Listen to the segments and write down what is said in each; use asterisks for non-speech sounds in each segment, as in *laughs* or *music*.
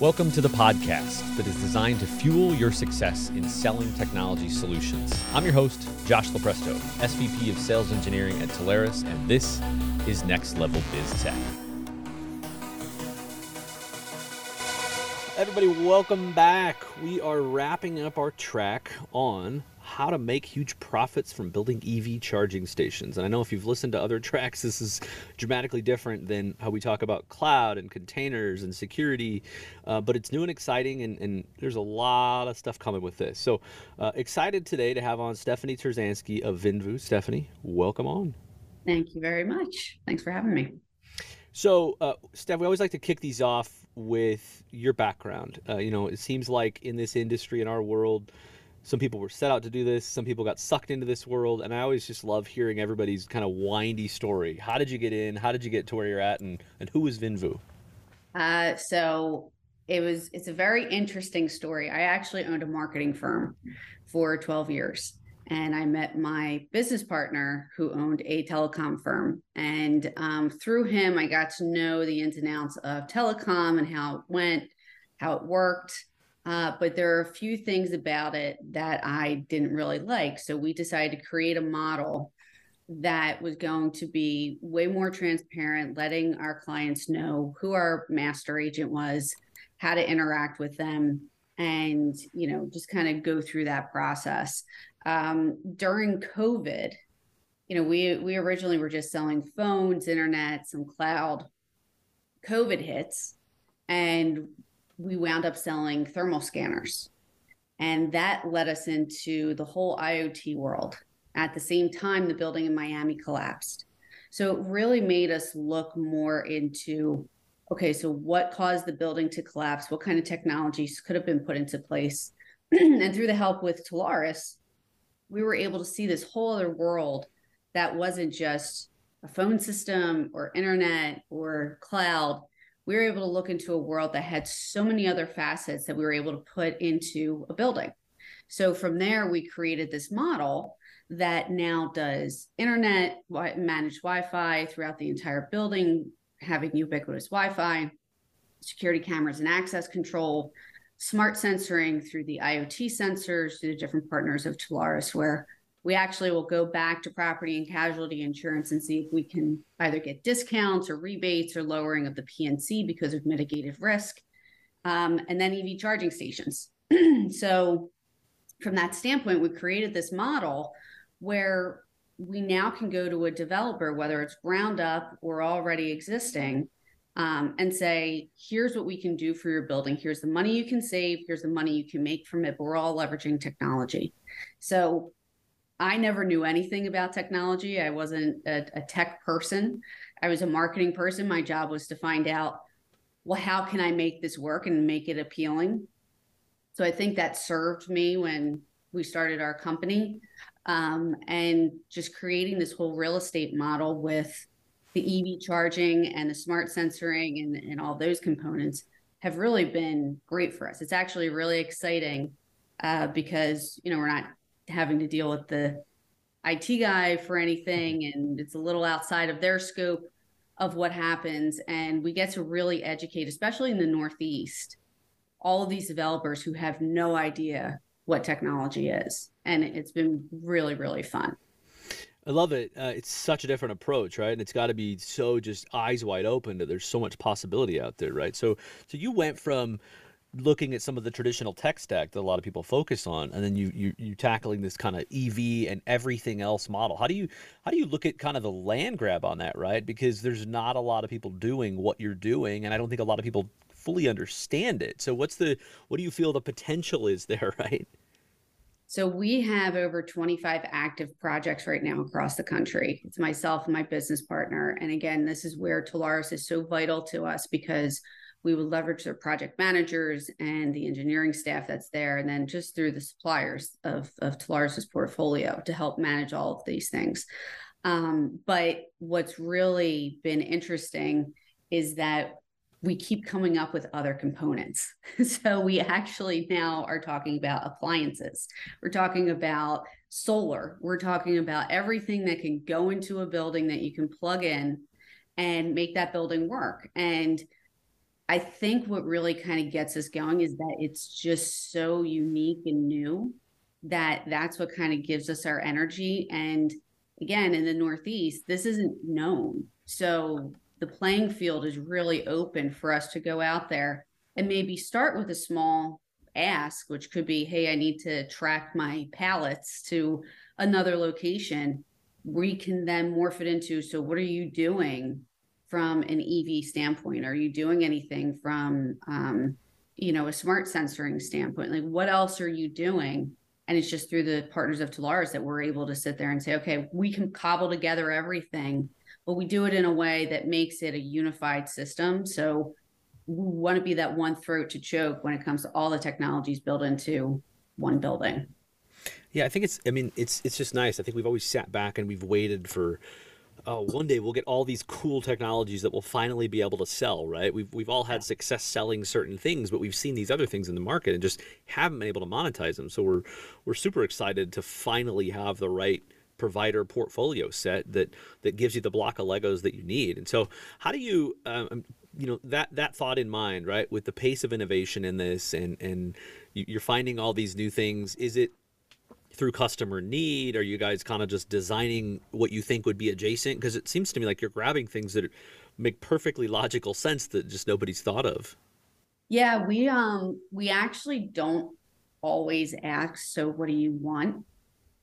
Welcome to the podcast that is designed to fuel your success in selling technology solutions. I'm your host, Josh Lupresto, SVP of Sales Engineering at Telarus, and this is Next Level Biz Tech. Everybody, welcome back. We are wrapping up our track on how to make huge profits from building EV charging stations. And I know if you've listened to other tracks, this is dramatically different than how we talk about cloud and containers and security, uh, but it's new and exciting, and, and, there's a lot of stuff coming with this. So uh, excited today to have on Stephanie Turzanski of Vinvu. Stephanie, welcome on. Thank you very much. Thanks for having me. So, uh, Steph, we always like to kick these off with your background. Uh, you know, it seems like in this industry, in our world, some people were set out to do this. Some people got sucked into this world. And i always just love hearing everybody's kind of windy story. How did you get in? How did you get to where you're at? And and who was vinvu? Uh, so it was it's a very interesting story. I actually owned a marketing firm for 12 years. And i met my business partner who owned a telecom firm. And um, through him i got to know the ins and outs of telecom and how it went how it worked uh, but there are a few things about it that I didn't really like. So we decided to create a model that was going to be way more transparent, letting our clients know who our master agent was, how to interact with them, and you know just kind of go through that process. Um, during COVID, you know, we we originally were just selling phones, internet, some cloud. COVID hits, and we wound up selling thermal scanners. And that led us into the whole IoT world. At the same time, the building in Miami collapsed. So it really made us look more into okay, so what caused the building to collapse? What kind of technologies could have been put into place? *clears throat* and through the help with Telarus, we were able to see this whole other world that wasn't just a phone system or internet or cloud, we were able to look into a world that had so many other facets that we were able to put into a building. So from there, we created this model that now does internet, managed Wi Fi throughout the entire building, having ubiquitous Wi Fi, security cameras and access control, smart sensoring through the IoT sensors, through the different partners of Telarus, where we actually will go back to property and casualty insurance and see if we can either get discounts or rebates or lowering of the P&C because of mitigated risk. Um, and then EV charging stations. *clears throat* so, from that standpoint, we created this model where we now can go to a developer, whether it's ground up or already existing, um, and say, here's what we can do for your building. Here's the money you can save. Here's the money you can make from it. But we're all leveraging technology. So I never knew anything about technology. I wasn't a, a, tech person. I was a marketing person. My job was to find out, well, how can I make this work and make it appealing? So I think that served me when we started our company um, and just creating this whole real estate model with the EV charging and the smart sensoring and, and all those components have really been great for us. It's actually really exciting uh, because, you know, we're not having to deal with the IT guy for anything, and it's a little outside of their scope of what happens. And we get to really educate, especially in the Northeast, all of these developers who have no idea what technology is. And it's been really, really fun. I love it. Uh, it's such a different approach, right? And it's got to be so just eyes wide open that there's so much possibility out there, right? So, so you went from looking at some of the traditional tech stack that a lot of people focus on and then you you you tackling this kind of EV and everything else model. How do you how do you look at kind of the land grab on that, right? Because there's not a lot of people doing what you're doing and I don't think a lot of people fully understand it. So what's the what do you feel the potential is there, *laughs* right? So we have over 25 active projects right now across the country. It's myself and my business partner. And again, this is where Telarus is so vital to us because we would leverage their project managers and the engineering staff that's there, and then just through the suppliers of, of Telarus's portfolio to help manage all of these things. Um, but what's really been interesting is that we keep coming up with other components. *laughs* so we actually now are talking about appliances. We're talking about solar. We're talking about everything that can go into a building that you can plug in and make that building work. And I think what really kind of gets us going is that it's just so unique and new that that's what kind of gives us our energy. And again, in the Northeast, this isn't known. So the playing field is really open for us to go out there and maybe start with a small ask, which could be, hey, I need to track my pallets to another location. We can then morph it into, so what are you doing from an EV standpoint? Are you doing anything from, um, you know, a smart sensoring standpoint? Like, what else are you doing? And it's just through the partners of Telarus that we're able to sit there and say, okay, we can cobble together everything, but we do it in a way that makes it a unified system. So we want to be that one throat to choke when it comes to all the technologies built into one building. Yeah, I think it's. I mean, it's it's just nice. I think we've always sat back and we've waited for oh, one day we'll get all these cool technologies that we'll finally be able to sell, right? We've, we've all had success selling certain things, but we've seen these other things in the market and just haven't been able to monetize them. So we're, we're super excited to finally have the right provider portfolio set that, that gives you the block of Legos that you need. And so how do you, um, you know, that, that thought in mind, right? With the pace of innovation in this and, and you're finding all these new things, is it, through customer need? Are you guys kind of just designing what you think would be adjacent? Because it seems to me like you're grabbing things that make perfectly logical sense that just nobody's thought of. Yeah, we um we actually don't always ask, so what do you want?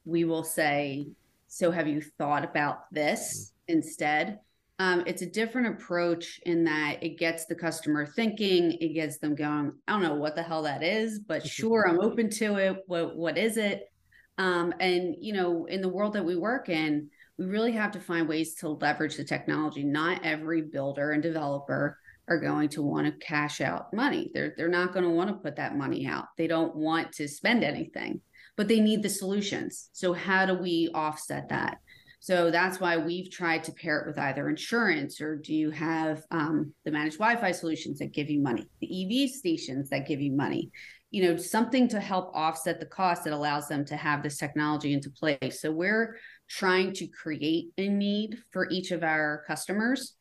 We will say, so have you thought about this mm-hmm. instead? Um, it's a different approach in that it gets the customer thinking, it gets them going, I don't know what the hell that is, but *laughs* sure, I'm open to it. What what is it? Um, and you know, in the world that we work in, we really have to find ways to leverage the technology. Not every builder and developer are going to want to cash out money. They're they're not going to want to put that money out. They don't want to spend anything, but they need the solutions. So how do we offset that? So that's why we've tried to pair it with either insurance or do you have um, the managed Wi-Fi solutions that give you money, the EV stations that give you money, you know, something to help offset the cost that allows them to have this technology into place. So we're trying to create a need for each of our customers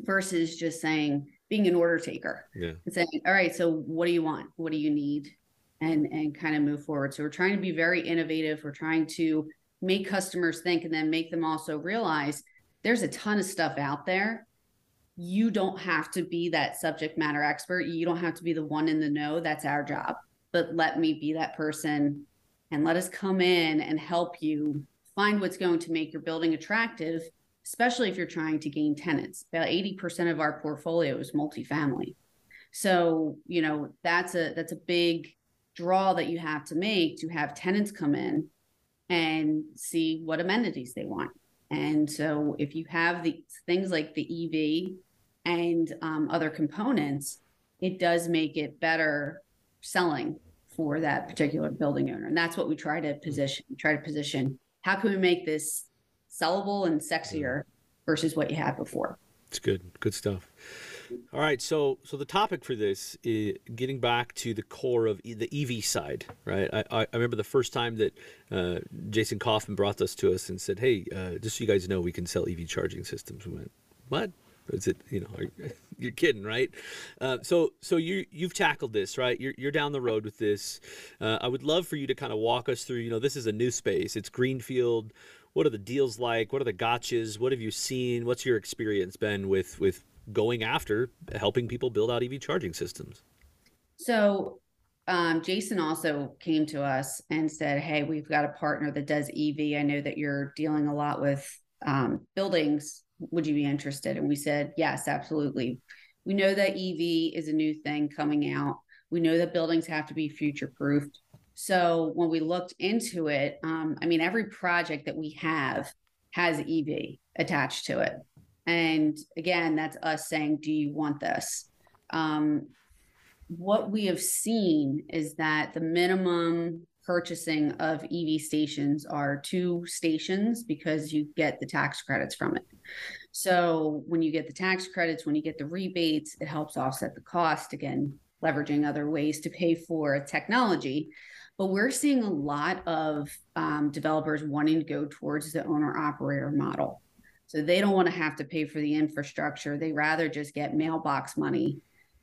versus just saying being an order taker yeah. and saying, all right, so what do you want? What do you need? And and kind of move forward. So we're trying to be very innovative. We're trying to make customers think and then make them also realize there's a ton of stuff out there you don't have to be that subject matter expert. You don't have to be the one in the know. That's our job. But let me be that person and let us come in and help you find what's going to make your building attractive, especially if you're trying to gain tenants. About 80% of our portfolio is multifamily. So, you know, that's a that's a big draw that you have to make to have tenants come in and see what amenities they want. And so if you have the things like the EV and um, other components, it does make it better selling for that particular building owner. And that's what we try to position, try to position. How can we make this sellable and sexier versus what you had before? It's good. Good stuff. All right, so so the topic for this is getting back to the core of the EV side, right? I, I remember the first time that uh, Jason Kaufman brought this to us and said, "Hey, uh, just so you guys know, we can sell EV charging systems." We went, "What? Is it you know *laughs* you're kidding right? Uh, so so you you've tackled this right? You're you're down the road with this. Uh, I would love for you to kind of walk us through. You know, this is a new space. It's greenfield. What are the deals like? What are the gotchas? What have you seen? What's your experience been with with going after helping people build out EV charging systems? So um, Jason also came to us and said, "Hey, we've got a partner that does EV. I know that you're dealing a lot with um, buildings would you be interested? And we said, yes, absolutely. We know that EV is a new thing coming out. We know that buildings have to be future proofed. So when we looked into it, um, I mean, every project that we have has EV attached to it. And again, that's us saying, do you want this? Um, what we have seen is that the minimum purchasing of EV stations are two stations because you get the tax credits from it. So when you get the tax credits, when you get the rebates, it helps offset the cost. Again, leveraging other ways to pay for technology. But we're seeing a lot of um, developers wanting to go towards the owner operator model. So they don't want to have to pay for the infrastructure. They rather just get mailbox money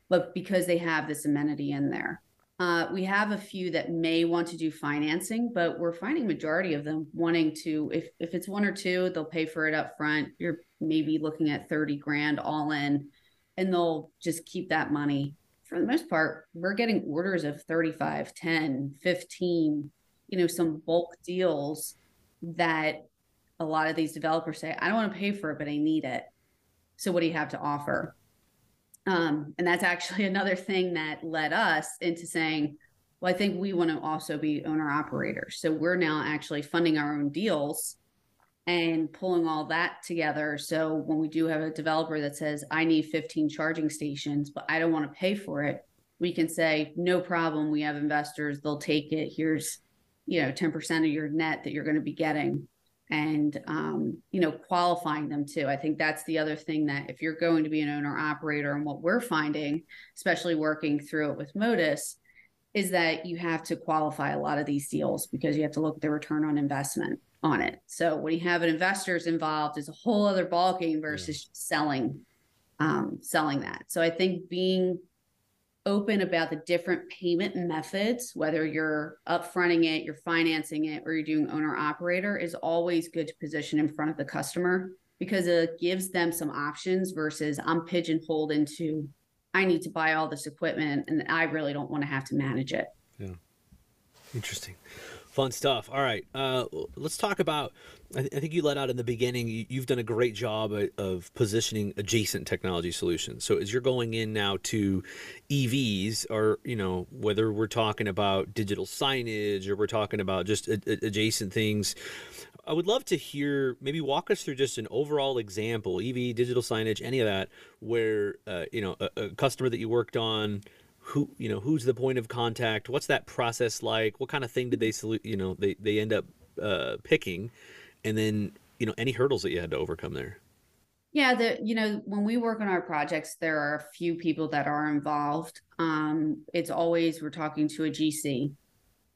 but because they have this amenity in there. Uh, we have a few that may want to do financing, but we're finding majority of them wanting to. If if it's one or two, they'll pay for it up front. You're maybe looking at thirty grand all in, and they'll just keep that money. For the most part, we're getting orders of 35, 10, 15, you know, some bulk deals that a lot of these developers say, I don't want to pay for it, but I need it. So what do you have to offer? Um, and that's actually *laughs* another thing that led us into saying, well, I think we want to also be owner operators. So we're now actually funding our own deals and pulling all that together. So when we do have a developer that says, I need 15 charging stations, but I don't want to pay for it, we can say, no problem. We have investors, they'll take it. Here's, you know, 10% of your net that you're going to be getting and um, you know qualifying them too. I think that's the other thing that if you're going to be an owner operator and what we're finding especially working through it with modus is that you have to qualify a lot of these deals because you have to look at the return on investment on it. So when you have an investors involved is a whole other ballgame versus yeah. selling um, selling that. So i think being open about the different payment methods, whether you're upfronting it, you're financing it, or you're doing owner operator, is always good to position in front of the customer because it gives them some options versus I'm pigeonholed into I need to buy all this equipment and I really don't want to have to manage it. Yeah. Interesting. Fun stuff. All right. Uh, let's talk about. I, th- I, think you let out in the beginning. You, have done a great job of positioning adjacent technology solutions. So as you're going in now to EVs, or you know whether we're talking about digital signage or we're talking about just a, a, adjacent things, I would love to hear maybe walk us through just an overall example, EV, digital signage, any of that, where uh, you know a, a customer that you worked on who you know who's the point of contact? What's that process like? What kind of thing did they salute you know they they end up uh, picking? And then you know any hurdles that you had to overcome there? Yeah the you know when we work on our projects there are a few people that are involved. Um it's always we're talking to a gc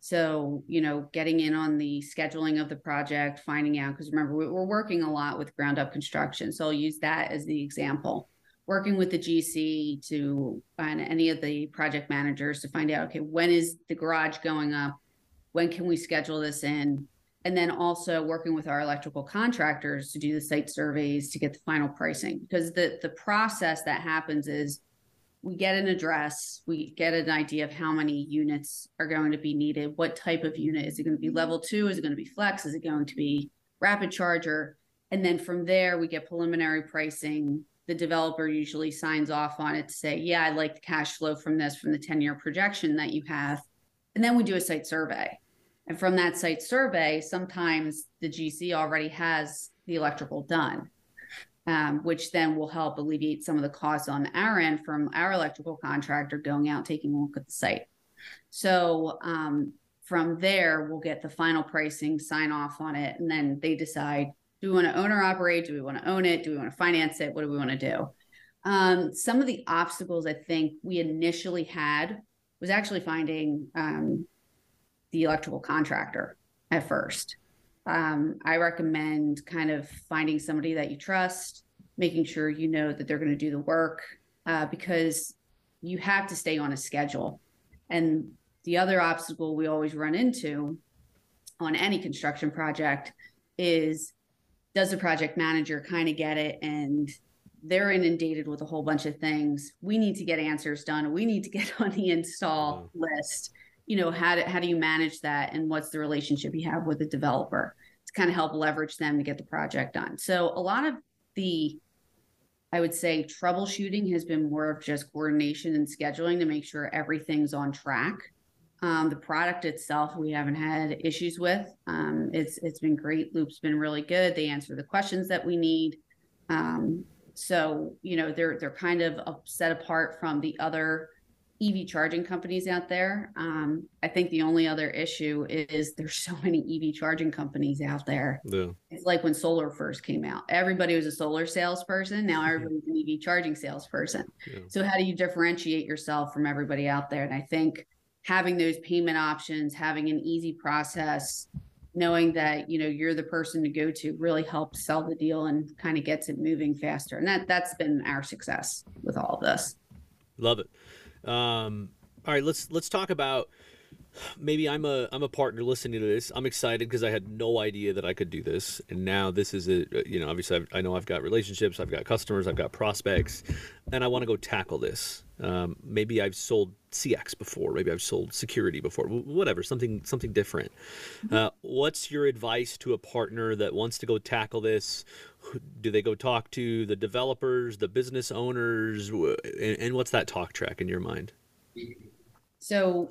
so you know getting in on the scheduling of the project finding out because remember we're working a lot with ground up construction so i'll use that as the example working with the GC to find any of the project managers to find out okay when is the garage going up? When can we schedule this in? And then also working with our electrical contractors to do the site surveys to get the final pricing. Because the the process that happens is we get an address we get an idea of how many units are going to be needed what type of unit is it going to be mm-hmm. level 2 is it going to be flex is it going to be rapid charger? And then from there we get preliminary pricing the developer usually signs off on it to say, yeah, I like the cash flow from this, from the 10 year projection that you have. And then we do a site survey. And from that site survey, sometimes the GC already has the electrical done, um, which then will help alleviate some of the costs on our end from our electrical contractor going out, taking a look at the site. So um, from there, we'll get the final pricing, sign off on it, and then they decide do we want to own or operate? Do we want to own it? Do we want to finance it? What do we want to do? Um, some of the obstacles I think we initially had was actually finding um, the electrical contractor at first. Um, I recommend kind of finding somebody that you trust, making sure you know that they're going to do the work uh, because you have to stay on a schedule. And the other obstacle we always run into on any construction project is does the project manager kind of get it and they're inundated with a whole bunch of things. We need to get answers done. We need to get *laughs* on the install mm-hmm. list. You know how do, how do you manage that and what's the relationship you have with the developer to kind of help leverage them to get the project done? So a lot of the i would say troubleshooting has been more of just coordination and scheduling to make sure everything's on track um, the product itself, we haven't had issues with. Um, it's it's been great. Loop's been really good. They answer the questions that we need. Um, so you know they're they're kind of set apart from the other EV charging companies out there. Um, I think the only other issue is there's so many EV charging companies out there. Yeah. It's like when solar first came out. Everybody was a solar salesperson. Now *laughs* everybody's an EV charging salesperson. Yeah. So how do you differentiate yourself from everybody out there? And I think having those payment options, having an easy process, knowing that you know you're the person to go to really helps sell the deal and kind of gets it moving faster. And that that's been our success with all of this. Love it. Um, all right, let's let's talk about maybe I'm a I'm a partner listening to this. I'm excited because I had no idea that I could do this, and now this is a you know obviously I've, i know I've got relationships, I've got customers, I've got prospects, and I want to go tackle this. Um, maybe I've sold CX before, maybe I've sold security before, whatever, something something different. Mm-hmm. Uh, what's your advice to a partner that wants to go tackle this? Do they go talk to the developers, the business owners, and, and what's that talk track in your mind? So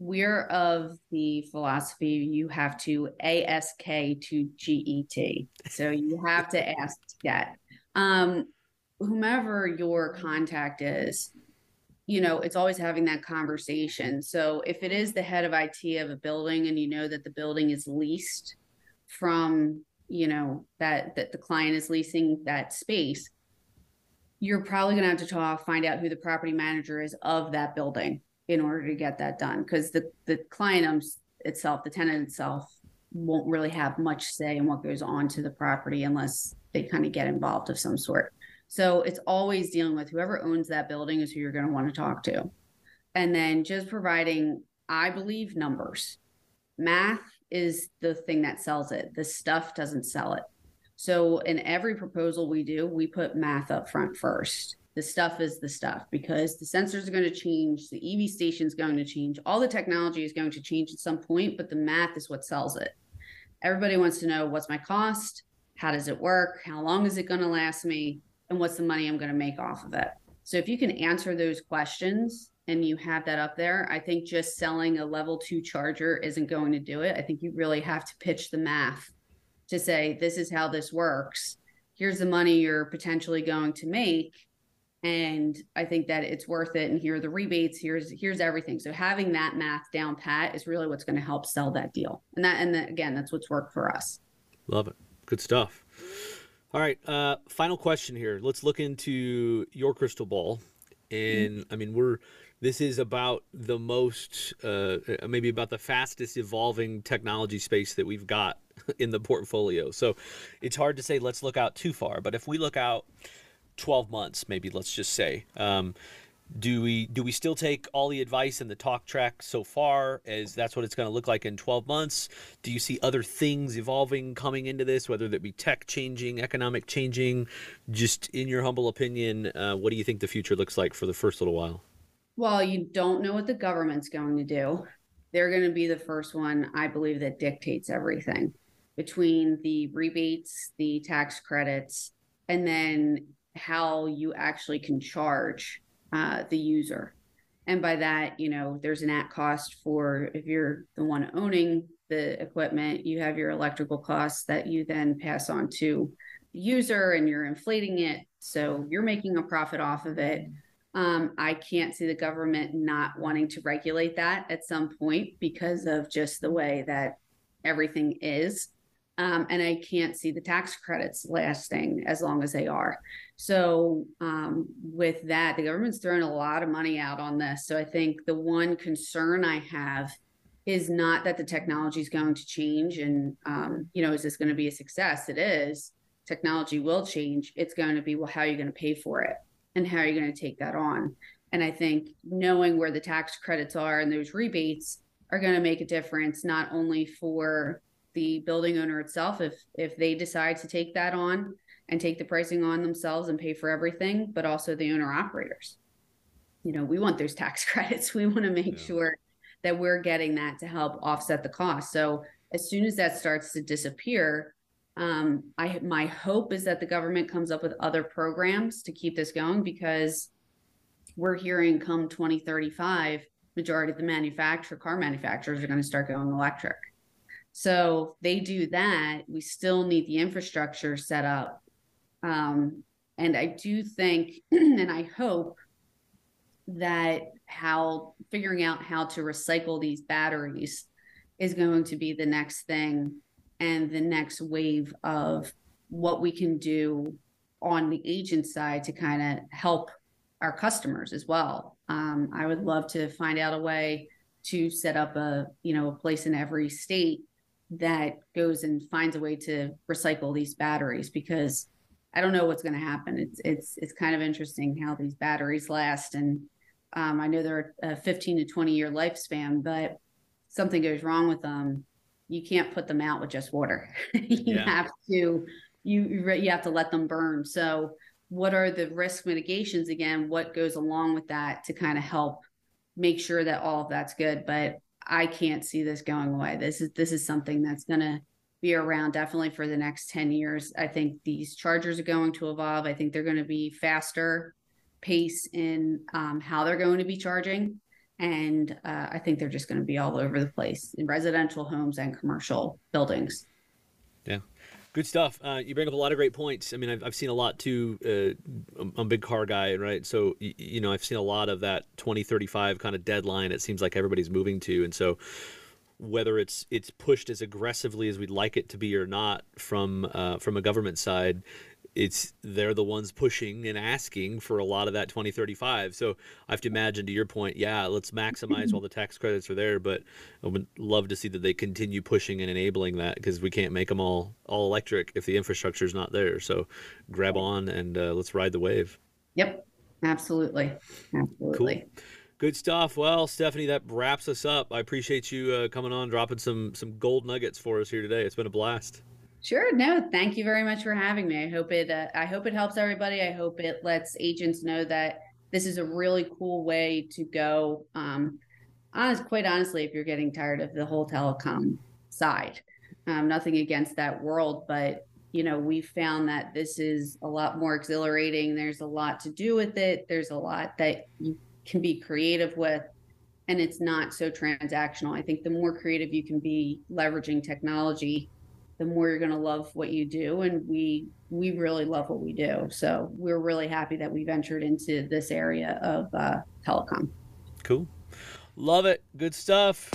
we're of the philosophy you have to ask to get so you have to ask that. Um whomever your contact is you know it's always having that conversation. So if it is the head of it of a building and you know that the building is leased from you know that that the client is leasing that space you're probably going to have to talk find out who the property manager is of that building in order to get that done because the the client um, itself the tenant itself won't really have much say in what goes on to the property unless they kind of get involved of some sort. So it's always dealing with whoever owns that building is who you're going to want to talk to. And then just providing i believe numbers. Math is the thing that sells it. The stuff doesn't sell it. So in every proposal we do we put math up front first the stuff is the stuff because the sensors are going to change, the EV station is going to change, all the technology is going to change at some point, but the math is what sells it. Everybody wants to know what's my cost, how does it work, how long is it going to last me, and what's the money I'm going to make off of it. So if you can answer those questions and you have that up there, I think just selling a level two charger isn't going to do it. I think you really have to pitch the math to say, this is how this works. Here's the money you're potentially going to make and i think that it's worth it. And here are the rebates. Here's here's everything. So having that math down pat is really what's going to help sell that deal. And that and again that's what's worked for us. Love it. Good stuff. All right uh final question here. Let's look into your crystal ball. And mm-hmm. i mean we're this is about the most uh maybe about the fastest evolving technology space that we've got *laughs* in the portfolio. So it's hard to say let's look out too far. But if we look out 12 months, maybe let's just say. Um, do we do we still take all the advice in the talk track so far? As that's what it's going to look like in 12 months? Do you see other things evolving coming into this whether that be tech changing economic changing? Just in your humble opinion uh, what do you think the future looks like for the first little while? Well you don't know what the government's going to do. They're going to be the first one i believe that dictates everything between the rebates the tax credits and then how you actually can charge uh, the user. And by that, you know, there's an at cost for if you're the one owning the equipment, you have your electrical costs that you then pass on to the user and you're inflating it. So you're making a profit off of it. Um, I can't see the government not wanting to regulate that at some point because of just the way that everything is. Um, and I can't see the tax credits lasting as long as they are. So, um, with that, the government's throwing a lot of money out on this. So, I think the one concern I have is not that the technology is going to change and, um, you know, is this going to be a success? It is. Technology will change. It's going to be, well, how are you going to pay for it? And how are you going to take that on? And I think knowing where the tax credits are and those rebates are going to make a difference, not only for the building owner itself if if they decide to take that on and take the pricing on themselves and pay for everything but also the owner operators. You know we want those tax *laughs* credits. We want to make yeah. sure that we're getting that to help offset the cost. So as soon as that starts to disappear um, I my hope is that the government comes up with other programs to keep this going because we're hearing come 2035 majority of the manufacturer car manufacturers are going to start going electric so they do that. We still need the infrastructure set up. Um, and I do think, *clears throat* and I hope that how figuring out how to recycle these batteries is going to be the next thing and the next wave of what we can do on the agent side to kind of help our customers as well. Um, I would love to find out a way to set up a you know a place in every state that goes and finds a way to recycle these batteries because I don't know what's going to happen. It's it's it's kind of interesting how these batteries last and Um, I know they're a 15 to 20 year lifespan, but something goes wrong with them, you can't put them out with just water. *laughs* you Yeah. have to you you you have to let them burn. So what are the risk mitigations again? What goes along with that to kind of help make sure that all of that's good? But I can't see this going away. This is this is something that's gonna be around definitely for the next 10 years. I think these chargers are going to evolve. I think they're going to be faster pace in um, how they're going to be charging. And uh, I think they're just going to be all over the place in residential homes and commercial buildings. Good stuff. Uh, you bring up a lot of great points. I mean, I've, I've seen a lot too. Uh, I'm a big car guy, right? So, y- you know, I've seen a lot of that 2035 kind of deadline. It seems like everybody's moving to, and so whether it's it's pushed as aggressively as we'd like it to be or not from uh, from a government side, it's they're the ones pushing and asking for a lot of that 2035. So I have to imagine, to your point, yeah, let's maximize while the tax credits are there. But I would love to see that they continue pushing and enabling that because we can't make them all all electric if the infrastructure is not there. So grab on and uh, let's ride the wave. Yep, absolutely. Absolutely. cool. Good stuff. Well, Stephanie, that wraps us up. I appreciate you uh, coming on, dropping some some gold nuggets for us here today. It's been a blast. Sure. No, thank you very much for having me. I hope it. Uh, I hope it helps everybody. I hope it lets agents know that this is a really cool way to go. Um, honest, quite honestly, if you're getting tired of the whole telecom side, um, nothing against that world, but you know, we found that this is a lot more exhilarating. There's a lot to do with it. There's a lot that you can be creative with, and it's not so transactional. I think the more creative you can be leveraging technology the more you're going to love what you do and we we really love what we do so we're really happy that we ventured into this area of uh, telecom Cool. Love it. Good stuff.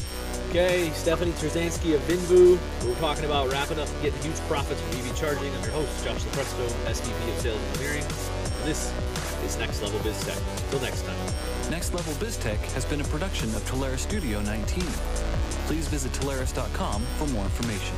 Okay, Stephanie Turzanski of Vinvu. We're talking about wrapping up and getting huge profits from EV charging. I'm your host, Josh Lupresto, SVP of Sales and Engineering. This is Next Level Biz Tech. Till next time. Next Level biz tech has been a production of Telarus Studio 19. Please visit Telarus.com for more information.